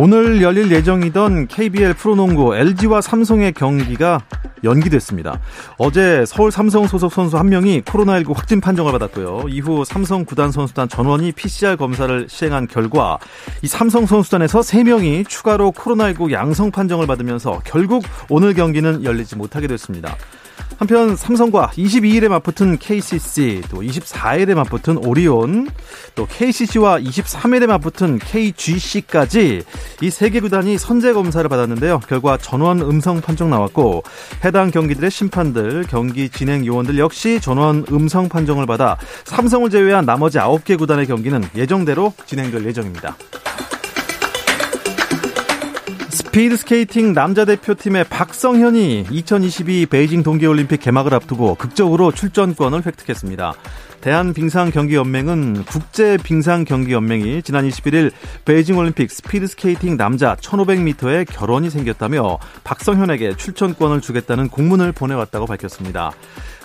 오늘 열릴 예정이던 KBL 프로농구 LG와 삼성의 경기가 연기됐습니다. 어제 서울 삼성 소속 선수 한 명이 코로나19 확진 판정을 받았고요. 이후 삼성 구단 선수단 전원이 PCR 검사를 시행한 결과 이 삼성 선수단에서 3명이 추가로 코로나19 양성 판정을 받으면서 결국 오늘 경기는 열리지 못하게 됐습니다. 한편 삼성과 22일에 맞붙은 KCC, 또 24일에 맞붙은 오리온, 또 KCC와 23일에 맞붙은 KGC까지 이 세 개 구단이 선제 검사를 받았는데요. 결과 전원 음성 판정 나왔고 해당 경기들의 심판들, 경기 진행 요원들 역시 전원 음성 판정을 받아 삼성을 제외한 나머지 9개 구단의 경기는 예정대로 진행될 예정입니다. 스피드 스케이팅 남자 대표팀의 박성현이 2022 베이징 동계올림픽 개막을 앞두고 극적으로 출전권을 획득했습니다. 대한빙상경기연맹은 국제빙상경기연맹이 지난 21일 베이징 올림픽 스피드 스케이팅 남자 1500m에 결원이 생겼다며 박성현에게 출전권을 주겠다는 공문을 보내왔다고 밝혔습니다.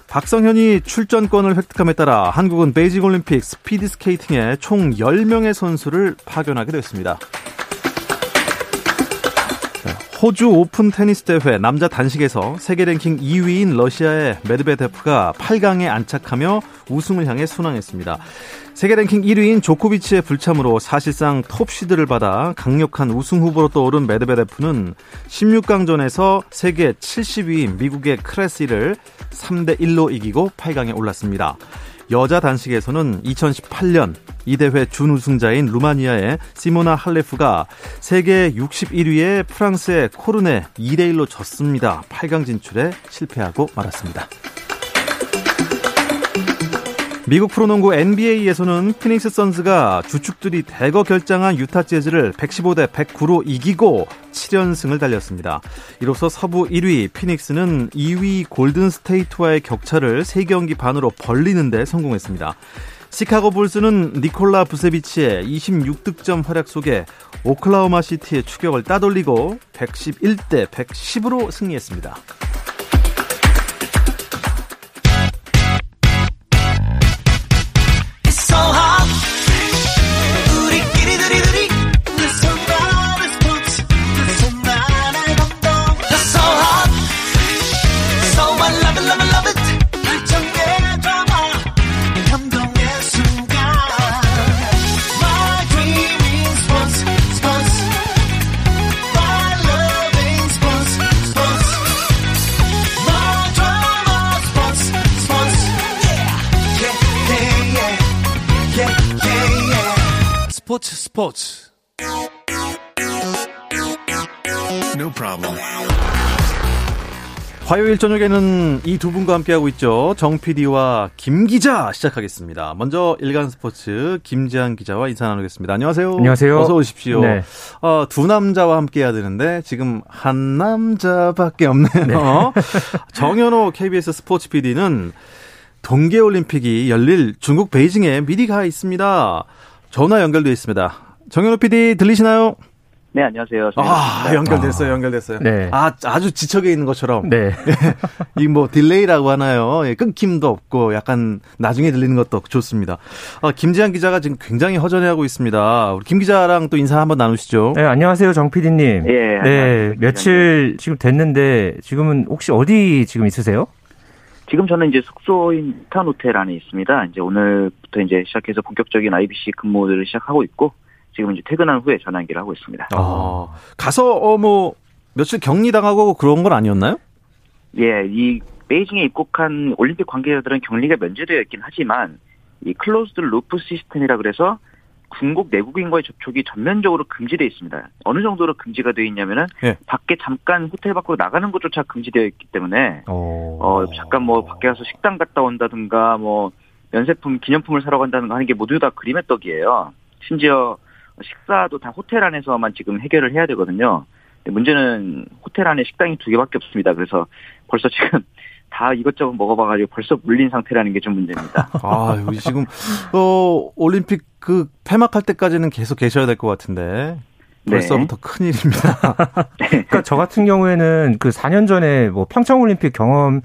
박성현이 출전권을 획득함에 따라 한국은 베이징 올림픽 스피드 스케이팅에 총 10명의 선수를 파견하게 됐습니다. 호주 오픈 테니스 대회 남자 단식에서 세계 랭킹 2위인 러시아의 메드베데프가 8강에 안착하며 우승을 향해 순항했습니다. 세계 랭킹 1위인 조코비치의 불참으로 사실상 톱시드를 받아 강력한 우승 후보로 떠오른 메드베데프는 16강전에서 세계 70위인 미국의 크레시를 3대 1로 이기고 8강에 올랐습니다. 여자 단식에서는 2018년 이 대회 준우승자인 루마니아의 시모나 할레프가 세계 61위의 프랑스의 코르네 2대1로 졌습니다. 8강 진출에 실패하고 말았습니다. 미국 프로농구 NBA에서는 피닉스 선즈가 주축들이 대거 결장한 유타 재즈를 115대 109로 이기고 7연승을 달렸습니다. 이로써 서부 1위 피닉스는 2위 골든 스테이트와의 격차를 3경기 반으로 벌리는 데 성공했습니다. 시카고 불스는 니콜라 부세비치의 26득점 활약 속에 오클라호마 시티의 추격을 따돌리고 111대 110으로 승리했습니다. 스포츠 스포츠 No problem. 화요일 저녁에는 이 두 분과 함께하고 있죠. 정 PD와 김 기자 시작하겠습니다. 먼저 일간 스포츠 김지한 기자와 인사 나누겠습니다. 안녕하세요. 안녕하세요. 어서 오십시오. 네. 어, 두 남자와 함께해야 되는데 지금 한 남자밖에 없네요. 네. 정현호 KBS 스포츠 PD는 동계올림픽이 열릴 중국 베이징에 미리 가 있습니다. 전화 연결돼 있습니다. 정현호 PD 들리시나요? 네, 안녕하세요. 아, 연결됐어요, 연결됐어요. 네. 아, 아주 지척에 있는 것처럼. 네. 이 뭐, delay라고 하나요? 예, 끊김도 없고, 약간 나중에 들리는 것도 좋습니다. 아, 김지한 기자가 지금 굉장히 허전해하고 있습니다. 우리 김 기자랑 또 인사 한번 나누시죠. 네, 안녕하세요, 정 PD님. 예. 네, 며칠 지금 됐는데, 지금은 혹시 어디 지금 있으세요? 지금 저는 이제 숙소인 탄 호텔 안에 있습니다. 이제 오늘부터 이제 시작해서 본격적인 IBC 근무를 시작하고 있고 지금 이제 퇴근한 후에 연결을 하고 있습니다. 아, 가서 어 뭐 며칠 격리 당하고 그런 건 아니었나요? 예, 이 베이징에 입국한 올림픽 관계자들은 격리가 면제되어 있긴 하지만 이 closed loop 시스템이라 그래서 중국 내국인과의 접촉이 전면적으로 금지되어 있습니다. 어느 정도로 금지가 되어 있냐면은 네. 밖에 잠깐 호텔 밖으로 나가는 것조차 금지되어 있기 때문에 오. 어 잠깐 뭐 밖에 가서 식당 갔다 온다든가 뭐 면세품, 기념품을 사러 간다는 거 하는 게 모두 다 그림의 떡이에요. 심지어 식사도 다 호텔 안에서만 지금 해결을 해야 되거든요. 문제는 호텔 안에 식당이 두 개밖에 없습니다. 그래서 벌써 지금 다 이것저것 먹어봐가지고 벌써 물린 상태라는 게 좀 문제입니다. 아, 여기 지금 어 올림픽 그 폐막할 때까지는 계속 계셔야 될 것 같은데. 벌써부터 네. 큰일입니다. 그러니까 저 같은 경우에는 그 4년 전에 뭐 평창올림픽 경험한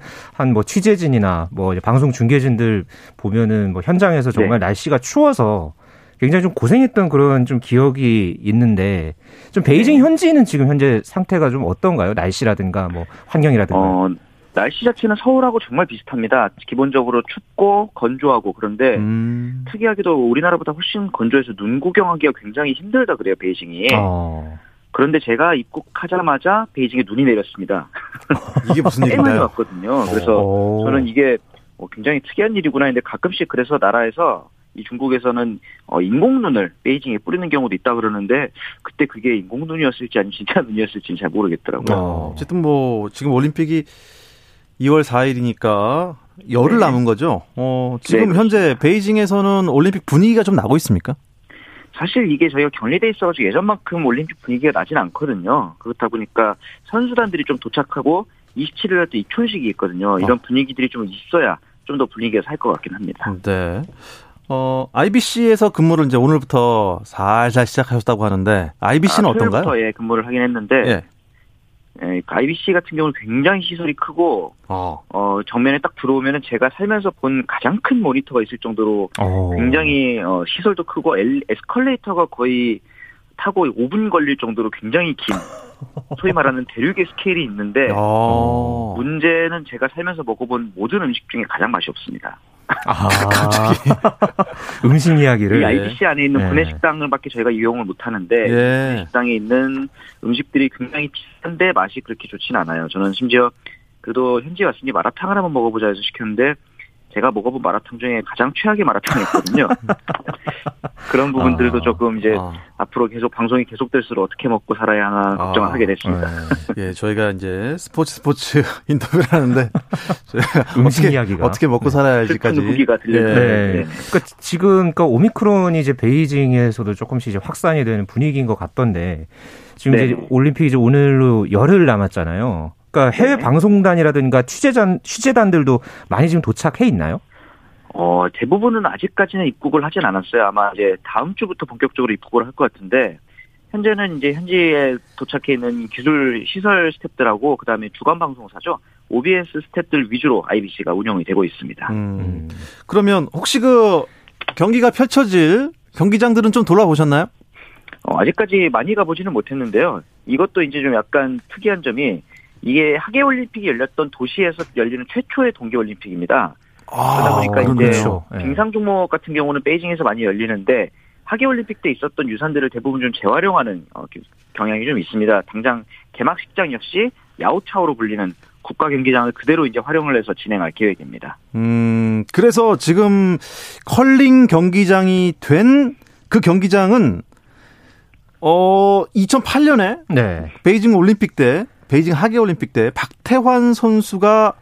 뭐 취재진이나 뭐 방송 중계진들 보면은 뭐 현장에서 정말 네. 날씨가 추워서 굉장히 좀 고생했던 그런 좀 기억이 있는데 좀 베이징 네. 현지는 지금 현재 상태가 좀 어떤가요? 날씨라든가 뭐 환경이라든가. 어, 날씨 자체는 서울하고 정말 비슷합니다. 기본적으로 춥고 건조하고 그런데 음. 특이하게도 우리나라보다 훨씬 건조해서 눈 구경하기가 굉장히 힘들다 그래요 베이징이. 어. 그런데 제가 입국하자마자 베이징에 눈이 내렸습니다. 이게 무슨 일인가요? 왔거든요. 그래서 오. 저는 이게 뭐 굉장히 특이한 일이구나 했는데 가끔씩 그래서 나라에서 이 중국에서는 어 인공 눈을 베이징에 뿌리는 경우도 있다 그러는데 그때 그게 인공 눈이었을지 아니면 진짜 눈이었을지는 잘 모르겠더라고요. 어. 어쨌든 뭐 지금 올림픽이 2월 4일이니까 열흘 네. 남은 거죠. 어, 지금 네, 현재 베이징에서는 올림픽 분위기가 좀 나고 있습니까? 사실 이게 저희가 격리돼 있어가지고 예전만큼 올림픽 분위기가 나진 않거든요. 그렇다 보니까 선수단들이 좀 도착하고 27일날 또 입촌식이 있거든요. 이런 어. 분위기들이 좀 있어야 좀 더 분위기가 살 것 같긴 합니다. 네. 어, IBC에서 근무를 이제 오늘부터 살살 시작하셨다고 하는데 IBC는 아, 어떤가요? 예, 근무를 하긴 했는데 예. 예, IBC 같은 경우는 굉장히 시설이 크고 어. 어 정면에 딱 들어오면은 제가 살면서 본 가장 큰 모니터가 있을 정도로 어. 굉장히 어, 시설도 크고 엘, 에스컬레이터가 거의 타고 5분 걸릴 정도로 굉장히 긴 소위 말하는 대륙의 스케일이 있는데 어. 문제는 제가 살면서 먹어본 모든 음식 중에 가장 맛이 없습니다. 아, 갑자기 음식 이야기를 이 IBC 안에 있는 네. 구내식당을밖에 저희가 이용을 못 하는데 네. 식당에 있는 음식들이 굉장히 비싼데 맛이 그렇게 좋진 않아요. 저는 심지어 그래도 현지에 왔으니 마라탕을 한번 먹어보자 해서 시켰는데 제가 먹어본 마라탕 중에 가장 최악의 마라탕이었거든요. 그런 부분들도 아, 조금 이제 아. 앞으로 계속 방송이 계속될수록 어떻게 먹고 살아야 하나 걱정을 아, 하게 됐습니다. 네. 예, 저희가 이제 스포츠 스포츠 인터뷰를 하는데 음식 어떻게, 이야기가 어떻게 먹고 네. 살아야 할지까지 후기가 들리는. 예. 네. 네. 그러니까 지금 그러니까 오미크론이 이제 베이징에서도 조금씩 이제 확산이 되는 분위기인 것 같던데 지금 네. 이제 올림픽 이제 오늘로 열흘 남았잖아요. 그러니까 해외 네. 방송단이라든가 취재단 취재단들도 많이 지금 도착해 있나요? 어, 대부분은 아직까지는 입국을 하진 않았어요. 아마 이제 다음 주부터 본격적으로 입국을 할 것 같은데 현재는 이제 현지에 도착해 있는 기술 시설 스탭들하고 그다음에 주간 방송사죠. OBS 스탭들 위주로 IBC가 운영이 되고 있습니다. 음. 그러면 혹시 그 경기가 펼쳐질 경기장들은 좀 돌아보셨나요? 어, 아직까지 많이 가보지는 못했는데요. 이것도 이제 좀 약간 특이한 점이 이게 하계 올림픽이 열렸던 도시에서 열리는 최초의 동계 올림픽입니다. 아, 그러다 보니까 이제 그렇죠. 빙상 종목 같은 경우는 베이징에서 많이 열리는데 하계 올림픽 때 있었던 유산들을 대부분 좀 재활용하는 어, 경향이 좀 있습니다. 당장 개막식장 역시 냐오차오로 불리는 국가 경기장을 그대로 이제 활용을 해서 진행할 계획입니다. 음, 그래서 지금 컬링 경기장이 된 그 경기장은 어 2008년에 네. 베이징 올림픽 때 베이징 하계올림픽 때 박태환 선수가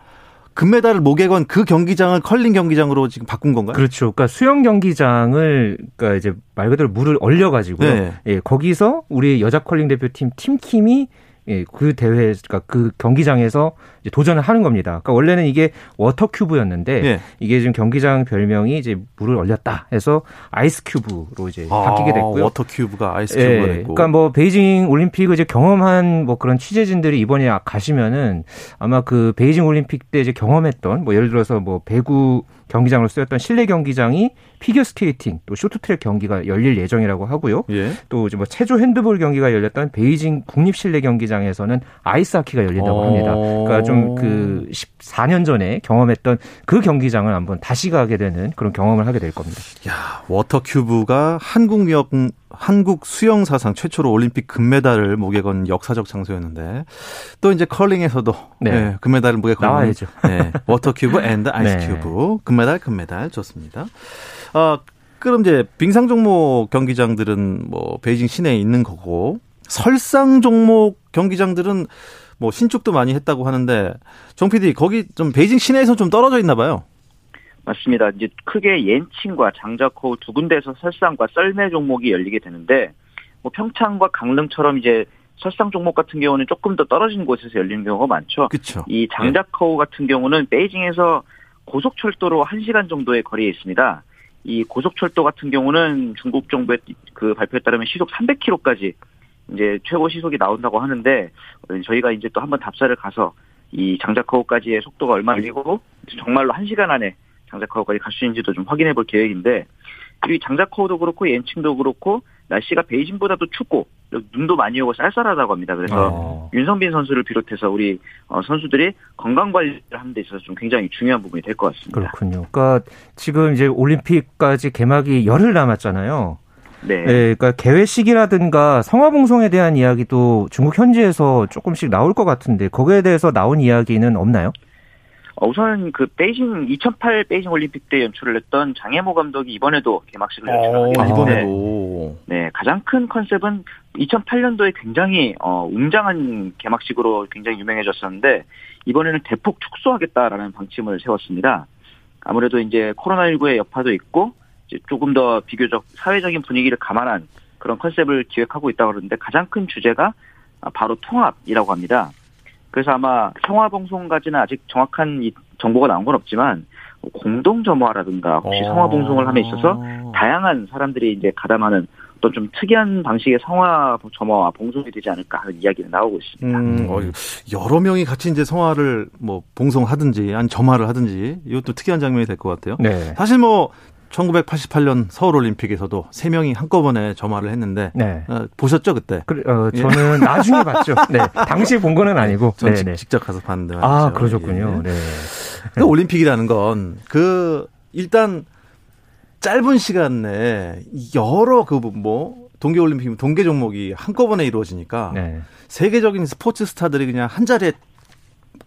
금메달을 목에 건 그 경기장을 컬링 경기장으로 지금 바꾼 건가요? 그렇죠. 그러니까 수영 경기장을 그러니까 이제 말 그대로 물을 얼려 가지고 네. 예, 거기서 우리 여자 컬링 대표팀 팀킴이 예, 그 대회, 그러니까 그 경기장에서 도전을 하는 겁니다. 그러니까 원래는 이게 워터 큐브였는데 예. 이게 지금 경기장 별명이 이제 물을 얼렸다 해서 아이스 큐브로 이제 아, 바뀌게 됐고요. 워터 큐브가 아이스 큐브가 예, 됐고. 그러니까 뭐 베이징 올림픽을 이제 경험한 뭐 그런 취재진들이 이번에 가시면은 아마 그 베이징 올림픽 때 이제 경험했던 뭐 예를 들어서 뭐 배구 경기장으로 쓰였던 실내 경기장이 피겨 스케이팅 또 쇼트트랙 경기가 열릴 예정이라고 하고요. 예. 또 이제 뭐 체조 핸드볼 경기가 열렸던 베이징 국립 실내 경기장에서는 아이스하키가 열린다고 합니다. 그러니까 좀 그 14년 전에 경험했던 그 경기장을 한번 다시 가게 되는 그런 경험을 하게 될 겁니다. 야, 워터 큐브가 한국 역 한국 수영 사상 최초로 올림픽 금메달을 목에 건 역사적 장소였는데 또 이제 컬링에서도 네. 네, 금메달을 목에 건 나와야죠. 네, 워터 큐브 and 아이스 네. 큐브 금메달 금메달 좋습니다. 어, 그럼 이제 빙상 종목 경기장들은 뭐 베이징 시내에 있는 거고 설상 종목 경기장들은 뭐 신축도 많이 했다고 하는데 정 PD 거기 좀 베이징 시내에서 좀 떨어져 있나 봐요. 맞습니다. 이제 크게 옌칭과 장자코우 두 군데에서 설상과 썰매 종목이 열리게 되는데 뭐 평창과 강릉처럼 이제 설상 종목 같은 경우는 조금 더 떨어진 곳에서 열리는 경우가 많죠. 그렇죠. 이 장자커우 같은 경우는 베이징에서 고속철도로 1시간 정도의 거리에 있습니다. 이 고속철도 같은 경우는 중국 정부의 그 발표에 따르면 시속 300km까지 이제 최고 시속이 나온다고 하는데 저희가 이제 또 한번 답사를 가서 이 장자커우까지의 속도가 얼마 걸리고 정말로 1시간 안에 장자커우까지 갈 수 있는지도 좀 확인해 볼 계획인데 이 장자커우도 그렇고 옌칭도 그렇고 날씨가 베이징보다도 춥고 눈도 많이 오고 쌀쌀하다고 합니다. 그래서 어. 윤성빈 선수를 비롯해서 우리 어, 선수들이 건강 관리를 하는 데 있어서 좀 굉장히 중요한 부분이 될 것 같습니다. 그렇군요. 그러니까 지금 이제 올림픽까지 개막이 열흘 남았잖아요. 네. 네. 그러니까 개회 시기라든가 성화봉송에 대한 이야기도 중국 현지에서 조금씩 나올 것 같은데 거기에 대해서 나온 이야기는 없나요? 어, 우선 그 베이징 2008 베이징 올림픽 때 연출을 했던 장혜모 감독이 이번에도 개막식을 연출하게 됐는데 이번에도 네 가장 큰 컨셉은 2008년도에 굉장히 어, 웅장한 개막식으로 굉장히 유명해졌었는데 이번에는 대폭 축소하겠다라는 방침을 세웠습니다. 아무래도 이제 코로나19의 여파도 있고 이제 조금 더 비교적 사회적인 분위기를 감안한 그런 컨셉을 기획하고 있다고 그러는데 가장 큰 주제가 바로 통합이라고 합니다. 그래서 아마 성화봉송까지는 아직 정확한 이 정보가 나온 건 없지만 공동 점화라든가 혹시 어. 성화봉송을 함에 있어서 다양한 사람들이 이제 가담하는 어떤 좀 특이한 방식의 성화 점화와 봉송이 되지 않을까 하는 이야기는 나오고 있습니다. 음, 어, 여러 명이 같이 이제 성화를 뭐 봉송하든지 아니 점화를 하든지 이것도 특이한 장면이 될 것 같아요. 네. 사실 뭐 1988년 서울올림픽에서도 세 명이 한꺼번에 점화를 했는데 네. 어, 보셨죠 그때? 그, 어, 저는 예. 나중에 봤죠. 네, 당시 본 거는 아니고. 전 네, 네. 직접 가서 봤는데. 아, 말이죠. 아 그러셨군요. 예. 네. 그 올림픽이라는 건 그 일단 짧은 시간 내에 여러 그 뭐 동계 올림픽 동계 종목이 한꺼번에 이루어지니까 네. 세계적인 스포츠 스타들이 그냥 한 자리에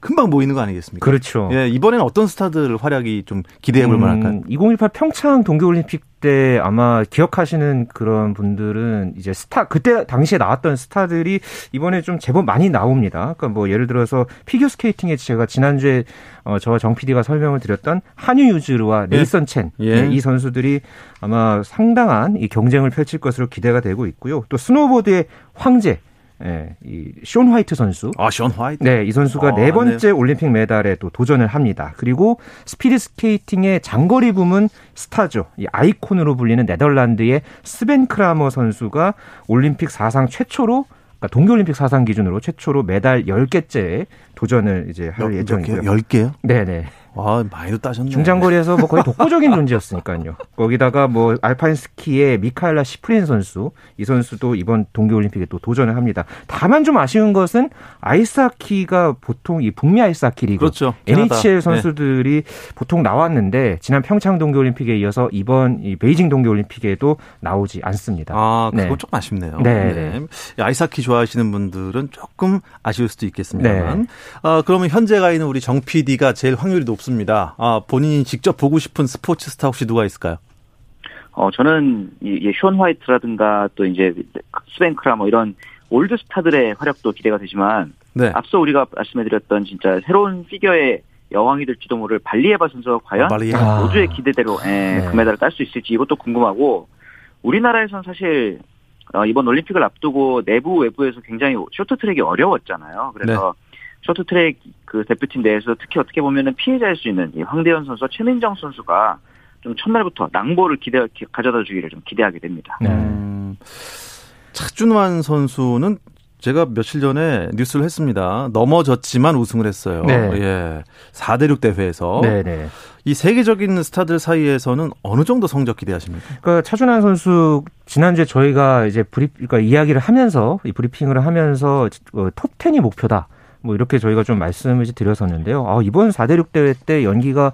금방 모이는 거 아니겠습니까? 그렇죠. 예, 이번에는 어떤 스타들 활약이 좀 기대해 볼 음, 만할까요? 2018 평창 동계올림픽 때 아마 기억하시는 그런 분들은 이제 스타 그때 당시에 나왔던 스타들이 이번에 좀 제법 많이 나옵니다. 그러니까 뭐 예를 들어서 피겨 스케이팅에 제가 지난주에 어 저와 정 PD가 설명을 드렸던 하뉴 유즈루와 예. 네이선 첸 예. 네, 이 선수들이 아마 상당한 이 경쟁을 펼칠 것으로 기대가 되고 있고요. 또 스노보드의 황제 예, 이 숀 화이트 선수. 아, 숀 화이트. 네, 이 선수가 아, 네 번째 네. 올림픽 메달에 또 도전을 합니다. 그리고 스피드 스케이팅의 장거리 부문 스타죠. 이 아이콘으로 불리는 네덜란드의 스벤 크라머 선수가 올림픽 사상 최초로 그러니까 동계올림픽 사상 기준으로 최초로 메달 10개째 도전을 이제 할 예정이고요. 10개요? 네 네. 아, 많이도 따셨네. 중장거리에서 뭐 거의 독보적인 존재였으니까요. 거기다가 뭐 알파인 스키의 미카엘라 시프린 선수, 이 선수도 이번 동계올림픽에 또 도전을 합니다. 다만 좀 아쉬운 것은 아이스하키가 보통 이 북미 아이스하키 리그 그렇죠. NHL 네. 선수들이 네. 보통 나왔는데 지난 평창 동계올림픽에 이어서 이번 이 베이징 동계올림픽에도 나오지 않습니다. 아, 그거 네. 조금 아쉽네요. 네. 네. 아이스하키 좋아하시는 분들은 조금 아쉬울 수도 있겠습니다만. 네. 아, 그러면 현재 가 있는 우리 정 PD가 제일 확률이 높 없습니다. 아, 본인이 직접 보고 싶은 스포츠 스타 혹시 누가 있을까요? 어, 저는 이, 숀 화이트라든가 또 이제 스벤 크라머 뭐 이런 old 스타들의 활약도 기대가 되지만 네. 앞서 우리가 말씀해드렸던 진짜 새로운 피겨의 여왕이 될지도 모를 발리예바 선수가 과연 아, 모두의 기대대로 예, 네. 금메달을 딸 수 있을지 이것도 궁금하고 우리나라에선 사실 어, 이번 올림픽을 앞두고 내부 외부에서 굉장히 쇼트트랙이 어려웠잖아요. 그래서 네. 쇼트트랙 그 대표팀 내에서 특히 어떻게 보면은 피해자일 수 있는 이 황대현 선수와 최민정 선수가 좀 첫날부터 낭보를 기대 가져다 주기를 좀 기대하게 됩니다. 네. 음, 차준환 선수는 제가 며칠 전에 뉴스를 했습니다. 넘어졌지만 우승을 했어요. 네. 예. 4대6 대회에서. 네, 네. 이 세계적인 스타들 사이에서는 어느 정도 성적 기대하십니까? 그러니까 차준환 선수 지난주에 저희가 이제 브리 그러니까 이야기를 하면서 이 브리핑을 하면서 어, 톱 10이 목표다. 뭐 이렇게 저희가 좀 말씀을 드렸었는데요. 아, 이번 4대6 대회 때 연기가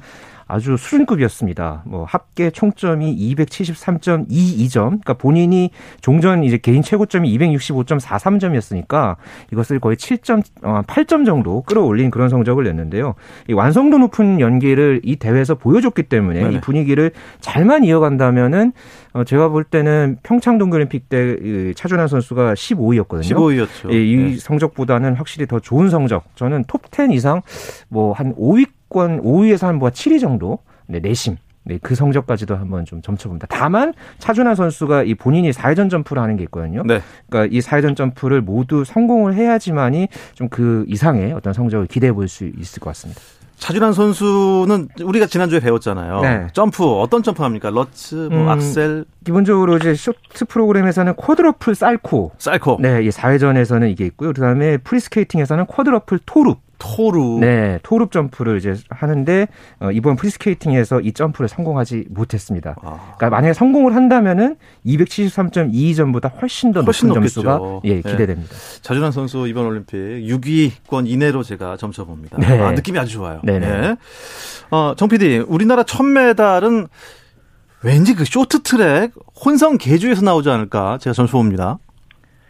아주 수준급이었습니다. 뭐 합계 총점이 273.22점. 그러니까 본인이 종전 이제 개인 최고점이 265.43점이었으니까 이것을 거의 7점 어, 8점 정도 끌어올린 그런 성적을 냈는데요. 이 완성도 높은 연기를 이 대회에서 보여줬기 때문에 네네. 이 분위기를 잘만 이어간다면은 어, 제가 볼 때는 평창 동계올림픽 때 차준환 선수가 15위였거든요. 15위였죠. 예, 이 네. 성적보다는 확실히 더 좋은 성적. 저는 톱 10 이상 뭐 한 5위 5위권 5위에서 한 뭐 7위 정도 네, 내심 네, 그 성적까지도 한번 좀 점쳐봅니다. 다만 차준환 선수가 이 본인이 4회전 점프를 하는 게 있거든요. 네. 그러니까 이 4회전 점프를 모두 성공을 해야지만이 좀 그 이상의 어떤 성적을 기대해 볼 수 있을 것 같습니다. 차준환 선수는 우리가 지난주에 배웠잖아요. 네. 점프 어떤 점프 합니까? Lutz, 뭐 음, axel. 기본적으로 이제 쇼트 프로그램에서는 quadruple Salchow. Salchow. 네, 이 4회전에서는 이게 있고요. 그다음에 프리스케이팅에서는 quadruple toe loop. toe loop. 네, toe loop 점프를 이제 하는데 어, 이번 프리스케이팅에서 이 점프를 성공하지 못했습니다. 아. 그러니까 만약에 성공을 한다면은 273.22점보다 훨씬 더 훨씬 높은 높겠죠. 점수가 예, 네. 기대됩니다. 네. 자준환 선수 이번 올림픽 6위권 이내로 제가 점쳐 봅니다. 네. 아, 느낌이 아주 좋아요. 네네. 네. 어, 정 PD, 우리나라 첫 메달은 왠지 그 쇼트트랙 혼성 계주에서 나오지 않을까 제가 점쳐 봅니다.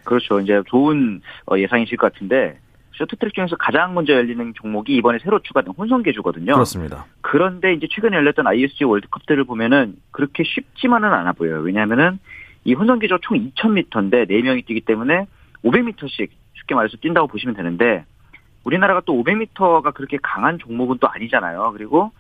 그렇죠. 이제 좋은 어, 예상이실 것 같은데 쇼트트랙 중에서 가장 먼저 열리는 종목이 이번에 새로 추가된 혼성계주거든요. 그렇습니다. 그런데 이제 최근에 열렸던 ISG 월드컵들을 보면은 그렇게 쉽지만은 않아 보여요. 왜냐하면은 이 혼성계주가 총 2,000m인데 4명이 뛰기 때문에 500m씩 쉽게 말해서 뛴다고 보시면 되는데 우리나라가 또 500m가 그렇게 강한 종목은 또 아니잖아요. 그리고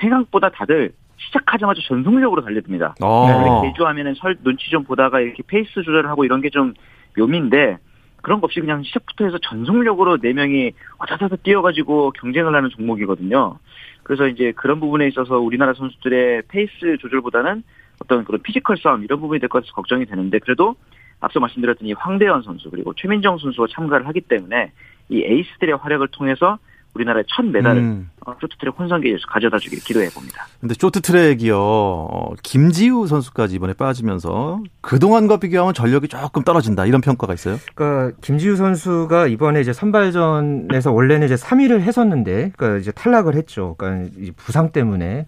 생각보다 다들 시작하자마자 전속력으로 달려듭니다. 아. 계주하면은 서로 눈치 좀 보다가 이렇게 페이스 조절을 하고 이런 게 좀 묘미인데 그런 거 없이 그냥 시작부터 해서 전속력으로 네 명이 와자자자 뛰어가지고 경쟁을 하는 종목이거든요. 그래서 이제 그런 부분에 있어서 우리나라 선수들의 페이스 조절보다는 어떤 그런 physical 싸움 이런 부분이 될 것 같아서 걱정이 되는데 그래도 앞서 말씀드렸던 이 황대헌 선수 그리고 최민정 선수가 참가를 하기 때문에 이 에이스들의 활약을 통해서 우리나라의 첫 메달을 음. 어, 쇼트트랙 혼성계주에서 가져다 주길 기도해 봅니다. 근데 쇼트트랙이요. 어, 김지유 선수까지 이번에 빠지면서 그동안과 비교하면 전력이 조금 떨어진다. 이런 평가가 있어요? 그러니까 김지유 선수가 이번에 이제 선발전에서 원래는 이제 3위를 했었는데 그러니까 이제 탈락을 했죠. 그러니까 부상 때문에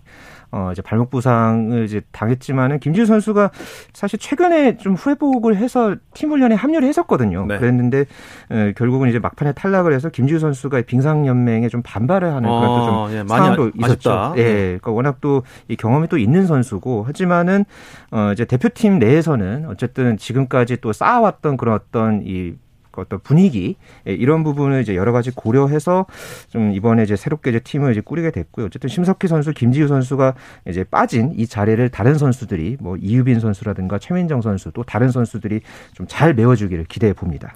어, 이제 발목 부상을 이제 당했지만은 김지우 선수가 사실 최근에 좀 회복을 해서 팀 훈련에 합류를 했었거든요. 네. 그랬는데 에, 결국은 이제 막판에 탈락을 해서 김지우 선수가 빙상 연맹에 좀 반발을 하는 그런 어, 좀 예, 상황도 있었죠. 아쉽다. 예, 그러니까 워낙 또 이 경험이 또 있는 선수고 하지만은 어, 이제 대표팀 내에서는 어쨌든 지금까지 또 쌓아왔던 그런 어떤 이 어떤 분위기 예, 이런 부분을 이제 여러 가지 고려해서 좀 이번에 이제 새롭게 이제 팀을 이제 꾸리게 됐고요. 어쨌든 심석희 선수, 김지유 선수가 이제 빠진 이 자리를 다른 선수들이 뭐 이유빈 선수라든가 최민정 선수 또 다른 선수들이 좀 잘 메워주기를 기대해 봅니다.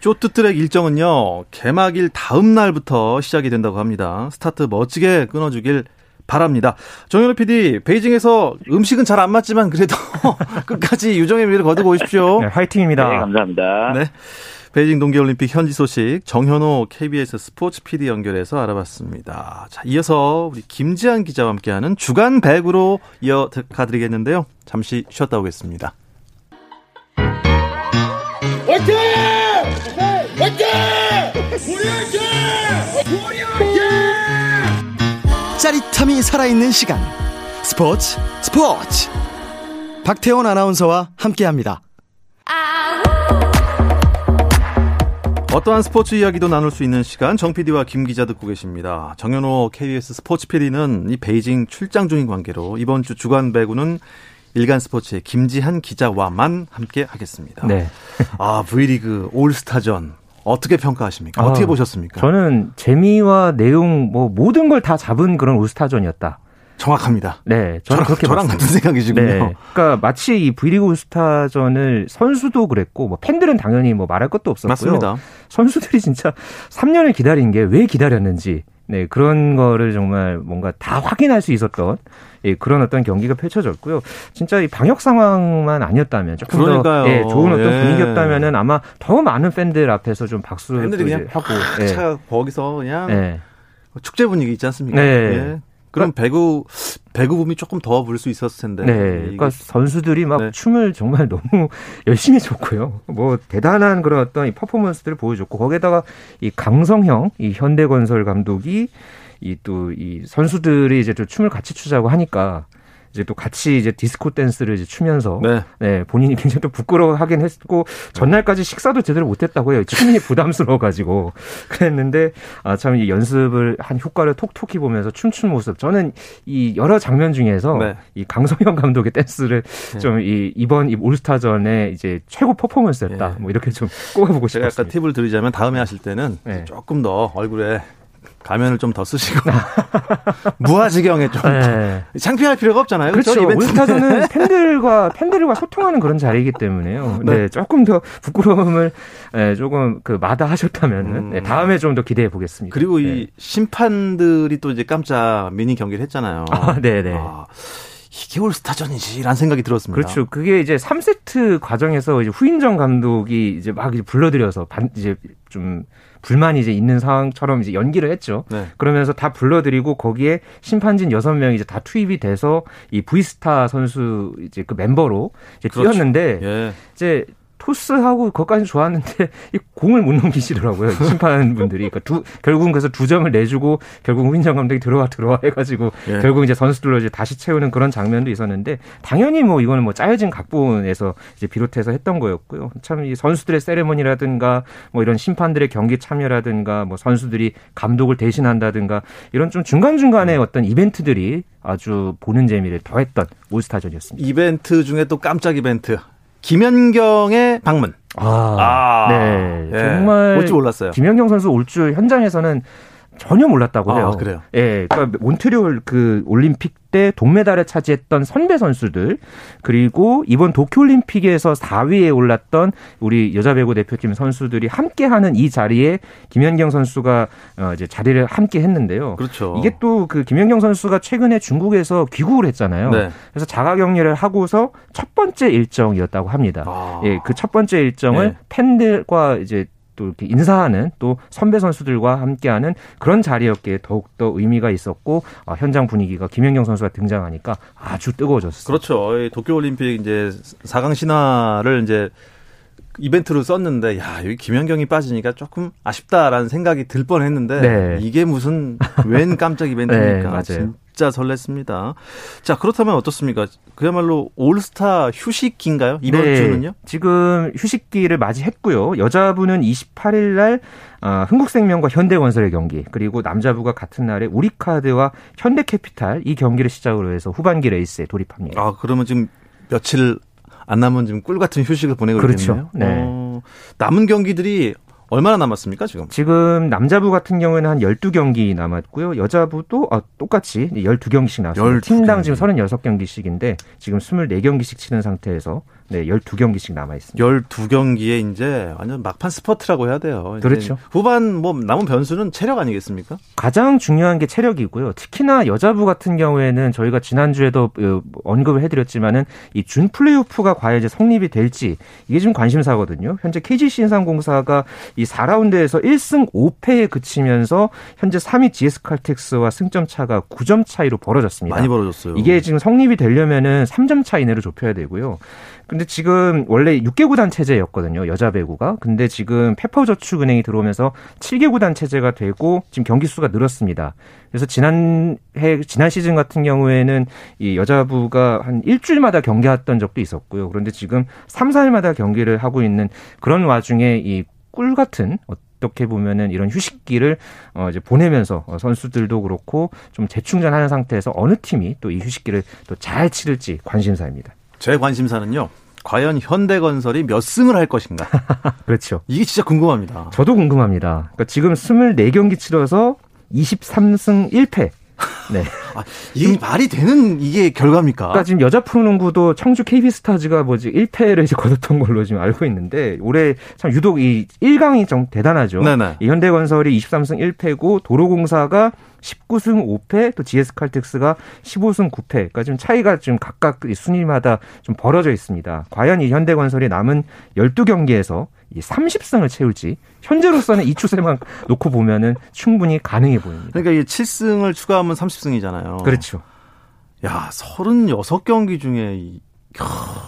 쇼트트랙 일정은요 개막일 다음 날부터 시작이 된다고 합니다. 스타트 멋지게 끊어주길 바랍니다. 정현우 PD, 베이징에서 음식은 잘 안 맞지만 그래도 끝까지 유종의 미를 거두고 오십시오. 네, 화이팅입니다. 네, 감사합니다. 네. 베이징 동계올림픽 현지 소식 정현호 KBS 스포츠 PD 연결해서 알아봤습니다. 자, 이어서 우리 김지한 기자와 함께하는 주간 백으로 이어 가드리겠는데요. 잠시 쉬었다 오겠습니다. 화이팅! 화이팅! 우리 화이팅! 우리 화이팅! 짜릿함이 살아있는 시간. 스포츠 스포츠. 박태원 아나운서와 함께합니다. 어떠한 스포츠 이야기도 나눌 수 있는 시간 정 PD와 김 기자 듣고 계십니다. 정현호 KBS 스포츠 PD는 이 베이징 출장 중인 관계로 이번 주 주간 배구는 일간 스포츠의 김지한 기자와만 함께 하겠습니다. 네. 아, V리그 올스타전 어떻게 평가하십니까? 아, 어떻게 보셨습니까? 저는 재미와 내용 뭐 모든 걸 다 잡은 그런 올스타전이었다. 정확합니다. 네, 저는 그렇게 저랑 같은 생각이시군요. 네, 그러니까 마치 이 V리그 울스타전을 선수도 그랬고 뭐 팬들은 당연히 뭐 말할 것도 없었고요. 맞습니다. 선수들이 진짜 3년을 기다린 게 왜 기다렸는지 네, 그런 거를 정말 뭔가 다 확인할 수 있었던 예, 그런 어떤 경기가 펼쳐졌고요. 진짜 이 방역 상황만 아니었다면 조금 그러니까요. 더 예, 좋은 어떤 예. 분위기였다면은 아마 더 많은 팬들 앞에서 좀 박수 팬들이 그냥 하고 예. 거기서 그냥 예. 축제 분위기 있지 않습니까? 네. 예. 그럼 그러니까 배구 배구 붐이 조금 더 부를 수 있었을 텐데. 네. 그러니까 선수들이 막 네. 춤을 정말 너무 열심히 췄고요. 뭐 대단한 그런 어떤 이 퍼포먼스들을 보여줬고 거기에다가 이 강성형 이 현대건설 감독이 이 또이 이 선수들이 이제 좀 춤을 같이 추자고 하니까 이제 또 같이 이제 디스코 댄스를 이제 추면서 네. 네 본인이 굉장히 또 부끄러워하긴 했고 전날까지 식사도 제대로 못했다고 해요. 춤이 부담스러워 가지고 그랬는데 아참 연습을 한 효과를 톡톡히 보면서 춤춘 모습 저는 이 여러 장면 중에서 네. 이 강성현 감독의 댄스를 네. 좀이 이번 이 올스타전에 이제 최고 퍼포먼스였다. 네. 뭐 이렇게 좀 꼽아보고 싶었습니다. 제가 약간 팁을 드리자면 다음에 하실 때는 네. 조금 더 얼굴에 가면을 좀 더 쓰시고 무아지경에 좀 네. 창피할 필요가 없잖아요. 그렇죠. 올스타전은 팬들과 팬들과 소통하는 그런 자리이기 때문에요. 네, 네 조금 더 부끄러움을 네, 조금 그 마다하셨다면 음. 네, 다음에 좀 더 기대해 보겠습니다. 그리고 이 네. 심판들이 또 이제 깜짝 미니 경기를 했잖아요. 아, 네, 네. 아, 이게 올스타전이지라는 생각이 들었습니다. 그렇죠. 그게 이제 3세트 과정에서 이제 후인정 감독이 이제 막 이제 불러들여서 반 이제 좀 불만이 이제 있는 상황처럼 이제 연기를 했죠. 네. 그러면서 다 불러들이고 거기에 심판진 여섯 명이 이제 다 투입이 돼서 이 브이스타 선수 이제 그 멤버로 이제 그렇죠. 뛰었는데 예. 이제 토스하고 그것까지 좋았는데 이 공을 못 넘기시더라고요 심판분들이 그러니까 두 결국은 그래서 두 점을 내주고 결국 후인정 감독이 들어와 들어와 해가지고 예. 결국 이제 선수들로 이제 다시 채우는 그런 장면도 있었는데 당연히 뭐 이거는 뭐 짜여진 각본에서 이제 비롯해서 했던 거였고요 참 이 선수들의 세레머니라든가 뭐 이런 심판들의 경기 참여라든가 뭐 선수들이 감독을 대신한다든가 이런 좀 중간 중간에 어떤 이벤트들이 아주 보는 재미를 더했던 올스타전이었습니다. 이벤트 중에 또 깜짝 이벤트 김연경의 방문. 아, 아 네. 네. 정말 올줄 몰랐어요. 김연경 선수 올줄 현장에서는 전혀 몰랐다고 해요. 아, 그래요? 예, 그러니까 몬트리올 그 올림픽 때 동메달을 차지했던 선배 선수들 그리고 이번 도쿄 올림픽에서 4위에 올랐던 우리 여자 배구 대표팀 선수들이 함께 하는 이 자리에 김연경 선수가 어 이제 자리를 함께 했는데요. 그렇죠. 이게 또 그 김연경 선수가 최근에 중국에서 귀국을 했잖아요. 네. 그래서 자가 격리를 하고서 첫 번째 일정이었다고 합니다. 아. 예, 그 첫 번째 일정을 네. 팬들과 이제 또 이렇게 인사하는 또 선배 선수들과 함께하는 그런 자리였기에 더욱더 의미가 있었고 어, 현장 분위기가 김연경 선수가 등장하니까 아주 뜨거워졌어요. 그렇죠. 도쿄올림픽 이제 4강 신화를 이제 이벤트로 썼는데 야 여기 김연경이 빠지니까 조금 아쉽다라는 생각이 들 뻔했는데 네. 이게 무슨 웬 깜짝 이벤트입니까? 네, 진짜 설렜습니다. 자 그렇다면 어떻습니까? 그야말로 올스타 휴식기인가요? 이번 네, 주는요? 지금 휴식기를 맞이했고요. 여자부는 28일 날 어, 흥국생명과 현대건설의 경기 그리고 남자부가 같은 날에 우리카드와 현대캐피탈 이 경기를 시작으로 해서 후반기 레이스에 돌입합니다. 아 그러면 지금 며칠 안 남은 지금 꿀 같은 휴식을 보내고 그렇죠. 있네요. 네. 어, 남은 경기들이 얼마나 남았습니까, 지금? 지금 남자부 같은 경우에는 한 12경기 남았고요. 여자부도 아, 똑같이 12경기씩 나왔습니다. 12경기. 팀당 지금 36경기씩인데 지금 24경기씩 치는 상태에서 네, 12경기씩 남아 있습니다. 12경기에 이제 완전 막판 스퍼트라고 해야 돼요. 그렇죠. 후반 뭐 남은 변수는 체력 아니겠습니까? 가장 중요한 게 체력이고요. 특히나 여자부 같은 경우에는 저희가 지난주에도 어, 언급을 해 드렸지만은 이 준 플레이오프가 과연 이제 성립이 될지 이게 지금 관심사거든요. 현재 KGC 인삼공사가 이 4라운드에서 1승 5패에 그치면서 현재 3위 GS 칼텍스와 승점 차가 9점 차이로 벌어졌습니다. 많이 벌어졌어요. 이게 지금 성립이 되려면은 3점 차 이내로 좁혀야 되고요. 근데 지금 원래 6개 구단 체제였거든요. 여자 배구가. 근데 지금 페퍼저축은행이 들어오면서 7개 구단 체제가 되고 지금 경기 수가 늘었습니다. 그래서 지난 해 지난 시즌 같은 경우에는 이 여자부가 한 일주일마다 경기했던 적도 있었고요. 그런데 지금 3, 4일마다 경기를 하고 있는 그런 와중에 이 꿀 같은 어떻게 보면은 이런 휴식기를 어 이제 보내면서 어, 선수들도 그렇고 좀 재충전하는 상태에서 어느 팀이 또 이 휴식기를 또 잘 치를지 관심사입니다. 제 관심사는요. 과연 현대건설이 몇 승을 할 것인가? 그렇죠. 이게 진짜 궁금합니다. 저도 궁금합니다. 그러니까 지금 24경기 치러서 23승 1패. 네. 아, 이게 말이 되는 이게 결과입니까? 그러니까 지금 여자 프로농구도 청주 KB스타즈가 뭐지 1패를 이제 거뒀던 걸로 지금 알고 있는데 올해 참 유독 이 1강이 좀 대단하죠. 네네. 이 현대건설이 23승 1패고 도로공사가 19승 5패, 또 GS칼텍스가 15승 9패. 그러니까 지금 차이가 좀 각각 순위마다 좀 벌어져 있습니다. 과연 이 현대건설이 남은 12경기에서 이 30승을 채울지 현재로서는 이 추세만 놓고 보면은 충분히 가능해 보입니다. 그러니까 이 7승을 추가하면 30승이잖아요. 그렇죠. 야, 36경기 중에 이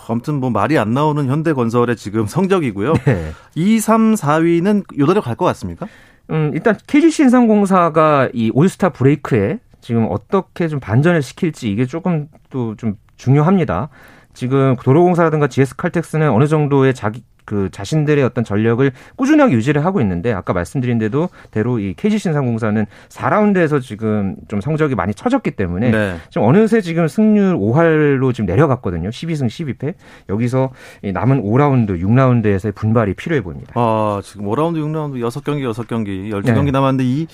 아무튼 뭐 말이 안 나오는 현대건설의 지금 성적이고요. 네. 2, 3, 4위는 요대로 갈 것 같습니까? 음, 일단 KGC 인삼공사가 이 올스타 브레이크에 지금 어떻게 좀 반전을 시킬지 이게 조금 또 좀 중요합니다. 지금 도로공사라든가 GS칼텍스는 어느 정도의 자기 그 자신들의 어떤 전력을 꾸준하게 유지를 하고 있는데 아까 말씀드린 대로 대로 이 KG 신상공사는 4라운드에서 지금 좀 성적이 많이 처졌기 때문에 네. 지금 어느새 지금 승률 5할로 지금 내려갔거든요. 12승 12패. 여기서 남은 5라운드, 6라운드에서의 분발이 필요해 보입니다. 아, 지금 5라운드, 6라운드 6경기, 6경기, 12경기 네. 남았는데 이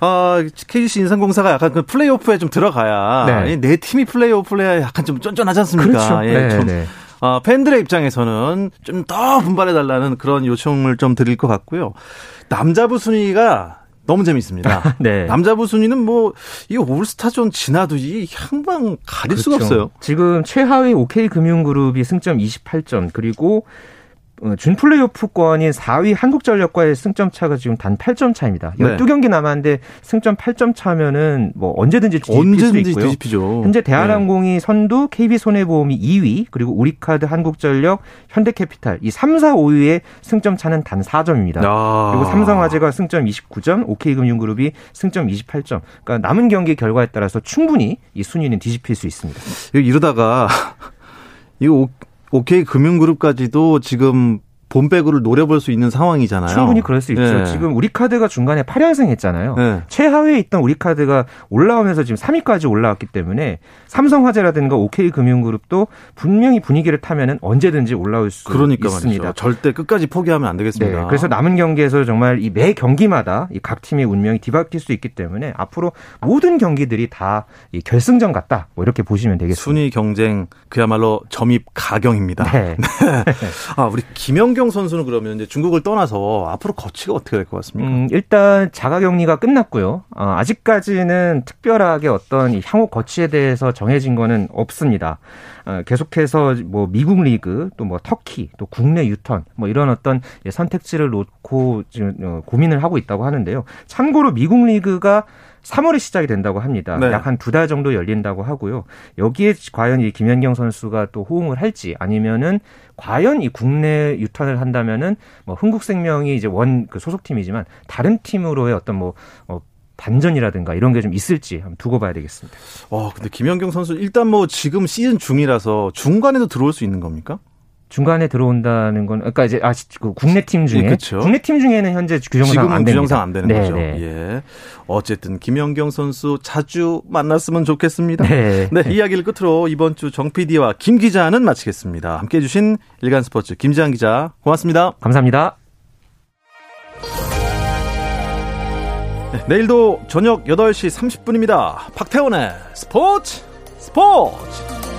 아, KGC 인삼공사가 약간 그 플레이오프에 좀 들어가야 네, 네 팀이 플레이오프에 약간 좀 쫀쫀하지 않습니까? 그렇죠. 예, 네, 좀 네. 어, 팬들의 입장에서는 좀 더 분발해달라는 그런 요청을 좀 드릴 것 같고요. 남자부 순위가 너무 재밌습니다. 네. 남자부 순위는 뭐, 이 올스타전 지나도 이 향방 가릴 수가 그렇죠. 없어요. 지금 최하위 OK금융그룹이 승점 28점 그리고 어, 준 플레이오프권인 4위 한국전력과의 승점 차가 지금 단 8점 차입니다. 네. 12경기 남았는데 승점 8점 차면은 뭐 언제든지 뒤집힐 언제든지 수 있고요. 뒤집히죠. 현재 네. 대한항공이 선두, KB손해보험이 2위, 그리고 우리카드, 한국전력, 현대캐피탈 이 3, 4, 5위의 승점 차는 단 4점입니다. 아. 그리고 삼성화재가 승점 29점, OK금융그룹이 승점 28점. 그러니까 남은 경기 결과에 따라서 충분히 이 순위는 뒤집힐 수 있습니다. 이러다가 이거 오- 오케이 금융그룹까지도 지금 본배구를 노려볼 수 있는 상황이잖아요. 충분히 그럴 수 있죠. 네. 지금 우리카드가 중간에 8연승 했잖아요. 네. 최하위에 있던 우리카드가 올라오면서 지금 3위까지 올라왔기 때문에 삼성화재라든가 OK금융그룹도 분명히 분위기를 타면은 언제든지 올라올 수 그러니까 있습니다. 말이죠. 절대 끝까지 포기하면 안 되겠습니다. 네, 그래서 남은 경기에서 정말 이 매 경기마다 이 각 팀의 운명이 뒤바뀔 수 있기 때문에 앞으로 모든 경기들이 다이 결승전 같다. 뭐 이렇게 보시면 되겠습니다. 순위 경쟁 그야말로 점입 가경입니다. 네. 아, 우리 김연경 선수는 그러면 이제 중국을 떠나서 앞으로 거치가 어떻게 될 것 같습니까? 음, 일단 자가격리가 끝났고요. 어, 아직까지는 특별하게 어떤 이 향후 거치에 대해서 정해진 거는 없습니다. 어, 계속해서 뭐 미국 리그 또 뭐 터키 또 국내 유턴 뭐 이런 어떤 예, 선택지를 놓고 지금 어, 고민을 하고 있다고 하는데요. 참고로 미국 리그가 3월에 시작이 된다고 합니다. 네. 약한 두 달 정도 열린다고 하고요. 여기에 과연 이 김연경 선수가 또 호응을 할지 아니면은 과연 이 국내 유턴을 한다면은 뭐 흥국생명이 이제 원 그 소속팀이지만 다른 팀으로의 어떤 뭐 어, 반전이라든가 이런 게 좀 있을지 한번 두고 봐야 되겠습니다. 어, 근데 김연경 선수 일단 뭐 지금 시즌 중이라서 중간에도 들어올 수 있는 겁니까? 중간에 들어온다는 건 그러니까 이제 아그 국내 팀 중에 예, 그쵸. 국내 팀 중에는 현재 규정상 지금은 안. 규정상 안 되는 네, 거죠. 네. 예. 어쨌든 김연경 선수 자주 만났으면 좋겠습니다. 네. 네, 이야기를 끝으로 이번 주 정 PD와 김 기자는 마치겠습니다. 함께 해 주신 일간 스포츠 김지한 기자 고맙습니다. 감사합니다. 네, 내일도 저녁 8시 30분입니다. 박태원의 스포츠 스포츠!